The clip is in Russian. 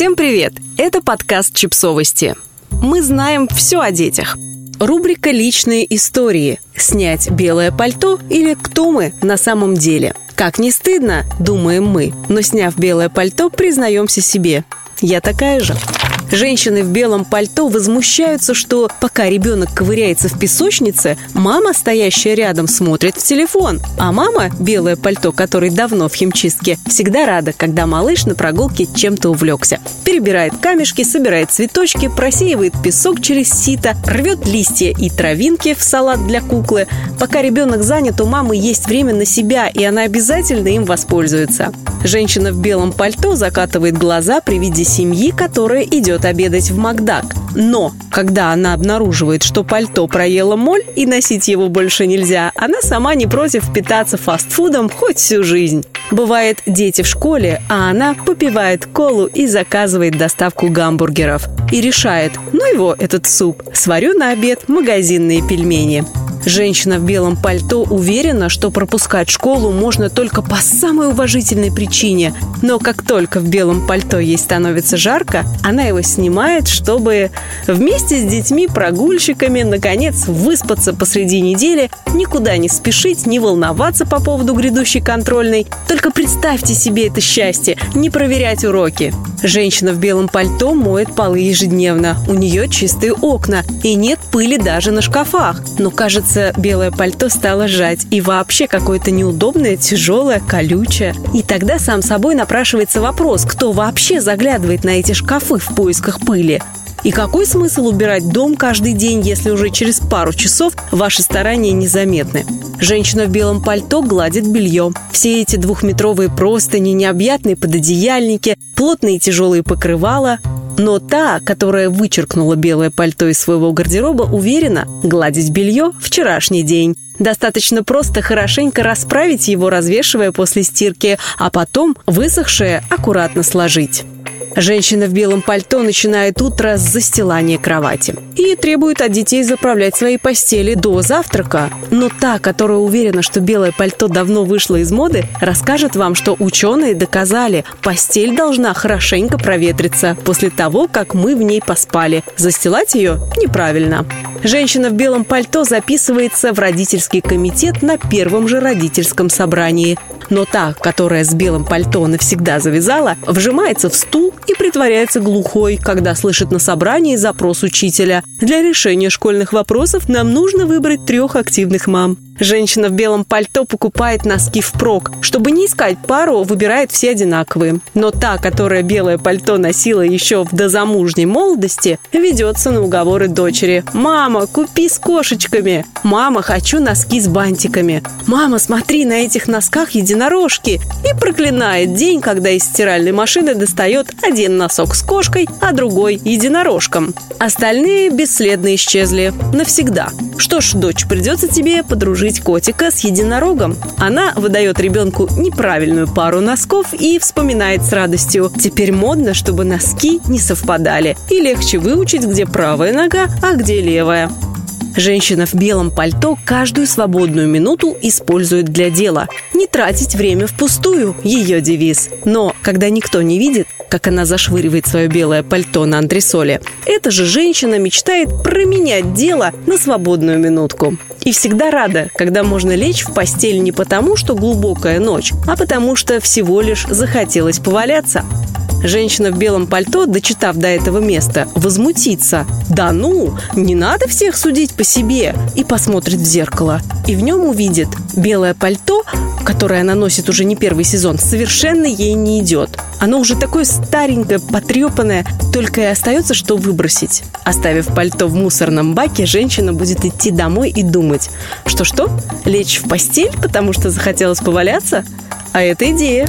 Всем привет! Это подкаст «Чипсовости». Мы знаем все о детях. Рубрика «Личные истории». Снять белое пальто или «Кто мы на самом деле?» Как не стыдно, думаем мы, но сняв белое пальто, признаемся себе. Я такая же. Женщины в белом пальто возмущаются, что пока ребенок ковыряется в песочнице, мама, стоящая рядом, смотрит в телефон. А мама, белое пальто, который давно в химчистке, всегда рада, когда малыш на прогулке чем-то увлекся. Перебирает камешки, собирает цветочки, просеивает песок через сито, рвет листья и травинки в салат для куклы. Пока ребенок занят, у мамы есть время на себя, и она обязательно им воспользуется. Женщина в белом пальто закатывает глаза при виде семьи, которая идет идет обедать в Макдак. Но, когда она обнаруживает, что пальто проела моль и носить его больше нельзя, она сама не против питаться фастфудом хоть всю жизнь. Бывает, дети в школе, а она попивает колу и заказывает доставку гамбургеров. И решает, ну его, этот суп, сварю на обед магазинные пельмени. Женщина в белом пальто уверена, что пропускать школу можно только по самой уважительной причине. Но как только в белом пальто ей становится жарко, она его снимает, чтобы вместе с детьми-прогульщиками наконец выспаться посреди недели, никуда не спешить, не волноваться по поводу грядущей контрольной. Только представьте себе это счастье, не проверять уроки. Женщина в белом пальто моет полы ежедневно. У нее чистые окна и нет пыли даже на шкафах. Но кажется, кажется, белое пальто стало жать. И вообще какое-то неудобное, тяжелое, колючее. И тогда сам собой напрашивается вопрос, кто вообще заглядывает на эти шкафы в поисках пыли? И какой смысл убирать дом каждый день, если уже через пару часов ваши старания незаметны? Женщина в белом пальто гладит белье. Все эти двухметровые простыни, необъятные пододеяльники, плотные тяжелые покрывала но та, которая вычеркнула белое пальто из своего гардероба, уверена, гладить белье – вчерашний день. Достаточно просто хорошенько расправить его, развешивая после стирки, а потом высохшее аккуратно сложить. Женщина в белом пальто начинает утро с застилания кровати и требует от детей заправлять свои постели до завтрака. Но та, которая уверена, что белое пальто давно вышло из моды, расскажет вам, что ученые доказали, постель должна хорошенько проветриться после того, как мы в ней поспали. Застилать ее неправильно. Женщина в белом пальто записывается в родительский комитет на первом же родительском собрании. Но та, которая с белым пальто навсегда завязала, вжимается в стул и притворяется глухой, когда слышит на собрании запрос учителя. Для решения школьных вопросов нам нужно выбрать трех активных мам. Женщина в белом пальто покупает носки впрок. Чтобы не искать пару, выбирает все одинаковые. Но та, которая белое пальто носила еще в дозамужней молодости, ведется на уговоры дочери. «Мама, купи с кошечками!» «Мама, хочу носки с бантиками!» «Мама, смотри, на этих носках единорожки!» И проклинает день, когда из стиральной машины достает один носок с кошкой, а другой единорожком. Остальные бесследно исчезли. Навсегда. Что ж, дочь, придется тебе подружить котика с единорогом. Она выдает ребенку неправильную пару носков и вспоминает с радостью. Теперь модно, чтобы носки не совпадали. И легче выучить, где правая нога, а где левая. Женщина в белом пальто каждую свободную минуту использует для дела. Не тратить время впустую – ее девиз. Но когда никто не видит, как она зашвыривает свое белое пальто на антресоле, эта же женщина мечтает променять дело на свободную минутку. И всегда рада, когда можно лечь в постель не потому, что глубокая ночь, а потому что всего лишь захотелось поваляться. Женщина в белом пальто, дочитав до этого места, возмутится. «Да ну, не надо всех судить по себе!» И посмотрит в зеркало. И в нем увидит белое пальто, которое она носит уже не первый сезон, совершенно ей не идет. Оно уже такое старенькое, потрепанное, только и остается, что выбросить. Оставив пальто в мусорном баке, женщина будет идти домой и думать, что-что, лечь в постель, потому что захотелось поваляться? А это идея.